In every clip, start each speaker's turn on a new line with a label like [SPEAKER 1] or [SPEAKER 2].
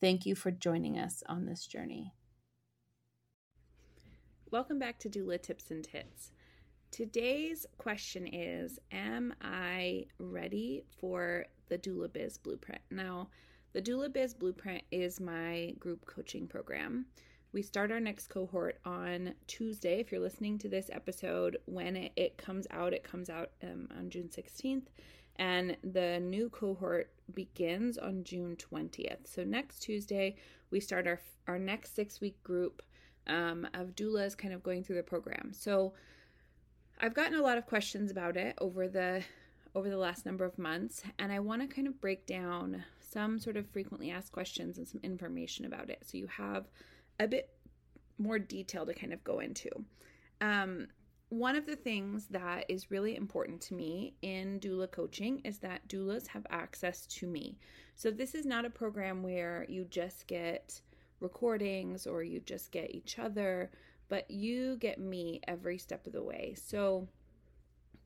[SPEAKER 1] Thank you for joining us on this journey. Welcome back to Doula Tips and Tits. Today's question is Am I ready for the Doula Biz Blueprint? Now, the Doula Biz Blueprint is my group coaching program. We start our next cohort on Tuesday. If you're listening to this episode when it, it comes out, it comes out um, on June 16th. And the new cohort begins on June 20th. So next Tuesday, we start our, our next six week group um, of doulas kind of going through the program. So I've gotten a lot of questions about it over the over the last number of months, and I want to kind of break down some sort of frequently asked questions and some information about it, so you have a bit more detail to kind of go into. Um, one of the things that is really important to me in doula coaching is that doulas have access to me. So, this is not a program where you just get recordings or you just get each other, but you get me every step of the way. So,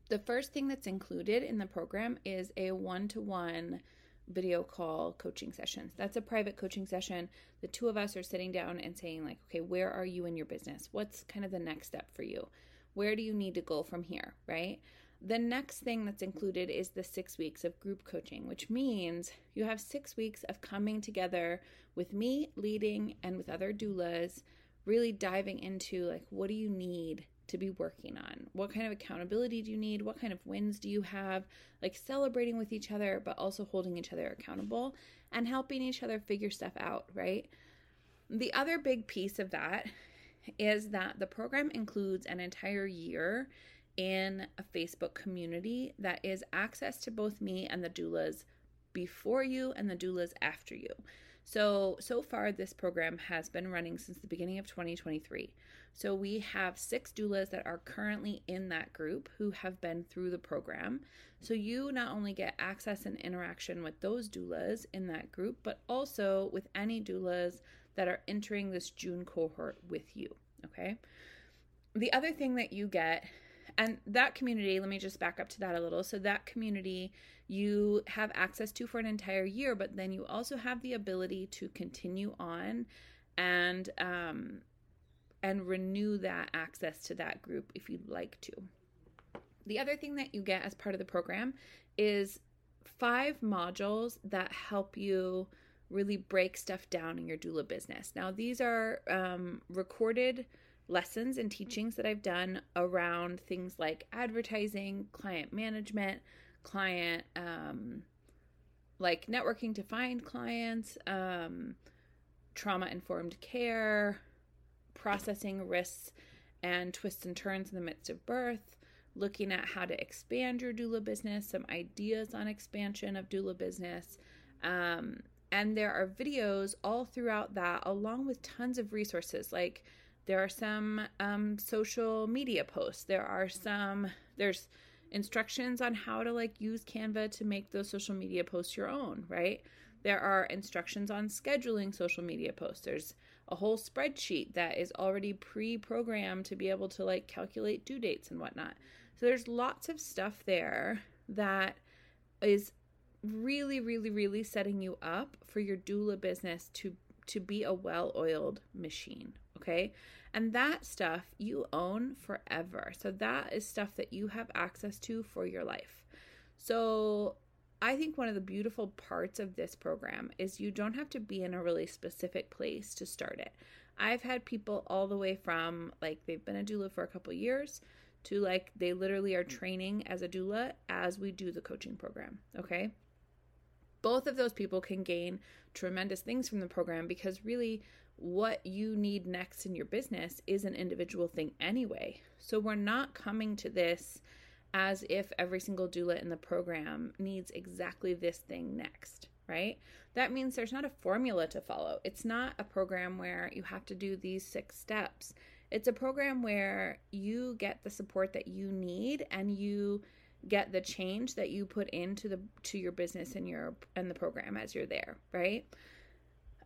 [SPEAKER 1] the first thing that's included in the program is a one to one video call coaching session. That's a private coaching session. The two of us are sitting down and saying, like, okay, where are you in your business? What's kind of the next step for you? Where do you need to go from here? Right? The next thing that's included is the six weeks of group coaching, which means you have six weeks of coming together with me leading and with other doulas, really diving into like, what do you need to be working on? What kind of accountability do you need? What kind of wins do you have? Like celebrating with each other, but also holding each other accountable and helping each other figure stuff out, right? The other big piece of that is that the program includes an entire year in a Facebook community that is access to both me and the doulas before you and the doulas after you. So, so far, this program has been running since the beginning of 2023. So, we have six doulas that are currently in that group who have been through the program. So, you not only get access and interaction with those doulas in that group, but also with any doulas that are entering this June cohort with you. Okay. The other thing that you get and that community, let me just back up to that a little. So, that community you have access to for an entire year, but then you also have the ability to continue on and, um, and renew that access to that group if you'd like to. The other thing that you get as part of the program is five modules that help you really break stuff down in your doula business. Now, these are um, recorded lessons and teachings that I've done around things like advertising, client management, client um, like networking to find clients, um, trauma informed care, processing risks and twists and turns in the midst of birth, looking at how to expand your doula business, some ideas on expansion of doula business. Um, and there are videos all throughout that, along with tons of resources like there are some um, social media posts. There are some, there's instructions on how to like use Canva to make those social media posts your own, right? There are instructions on scheduling social media posts. There's a whole spreadsheet that is already pre programmed to be able to like calculate due dates and whatnot. So there's lots of stuff there that is really really really setting you up for your doula business to to be a well-oiled machine, okay? And that stuff you own forever. So that is stuff that you have access to for your life. So I think one of the beautiful parts of this program is you don't have to be in a really specific place to start it. I've had people all the way from like they've been a doula for a couple years to like they literally are training as a doula as we do the coaching program, okay? Both of those people can gain tremendous things from the program because really what you need next in your business is an individual thing anyway. So we're not coming to this as if every single doula in the program needs exactly this thing next, right? That means there's not a formula to follow. It's not a program where you have to do these six steps. It's a program where you get the support that you need and you get the change that you put into the to your business and your and the program as you're there, right?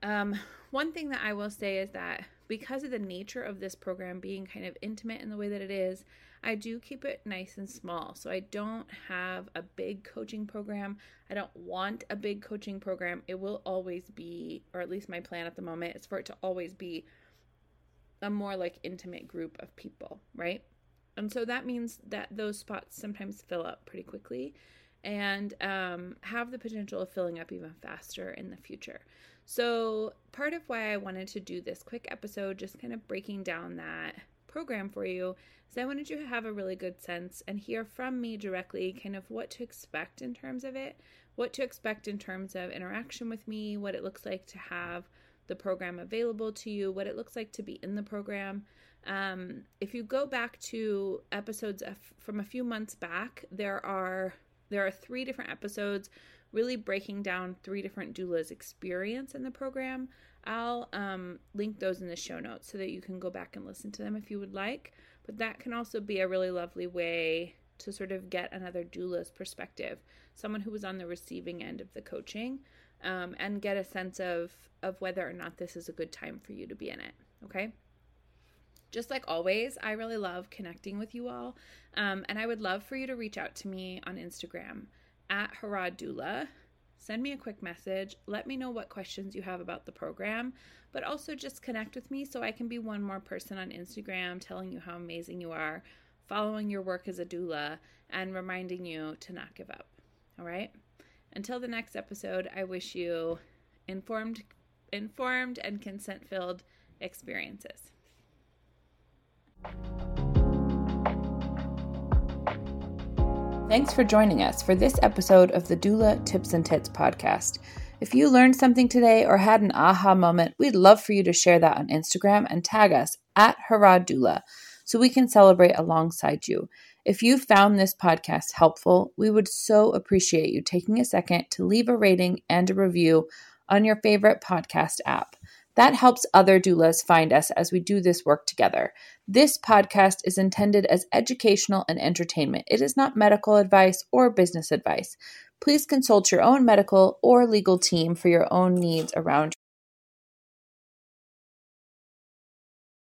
[SPEAKER 1] Um, one thing that I will say is that because of the nature of this program being kind of intimate in the way that it is, I do keep it nice and small. So I don't have a big coaching program. I don't want a big coaching program. It will always be, or at least my plan at the moment is for it to always be a more like intimate group of people, right? And so that means that those spots sometimes fill up pretty quickly and um, have the potential of filling up even faster in the future. So, part of why I wanted to do this quick episode, just kind of breaking down that program for you, is I wanted you to have a really good sense and hear from me directly kind of what to expect in terms of it, what to expect in terms of interaction with me, what it looks like to have the program available to you, what it looks like to be in the program. Um, if you go back to episodes from a few months back, there are there are three different episodes really breaking down three different doulas experience in the program. I'll um, link those in the show notes so that you can go back and listen to them if you would like. But that can also be a really lovely way to sort of get another doula's perspective, someone who was on the receiving end of the coaching, um, and get a sense of of whether or not this is a good time for you to be in it. Okay. Just like always, I really love connecting with you all. Um, and I would love for you to reach out to me on Instagram at Harad Doula. Send me a quick message. Let me know what questions you have about the program, but also just connect with me so I can be one more person on Instagram telling you how amazing you are, following your work as a doula, and reminding you to not give up. All right? Until the next episode, I wish you informed informed and consent-filled experiences. Thanks for joining us for this episode of the Doula Tips and Tits podcast. If you learned something today or had an aha moment, we'd love for you to share that on Instagram and tag us at Harad Doula so we can celebrate alongside you. If you found this podcast helpful, we would so appreciate you taking a second to leave a rating and a review on your favorite podcast app. That helps other doulas find us as we do this work together. This podcast is intended as educational and entertainment. It is not medical advice or business advice. Please consult your own medical or legal team for your own needs around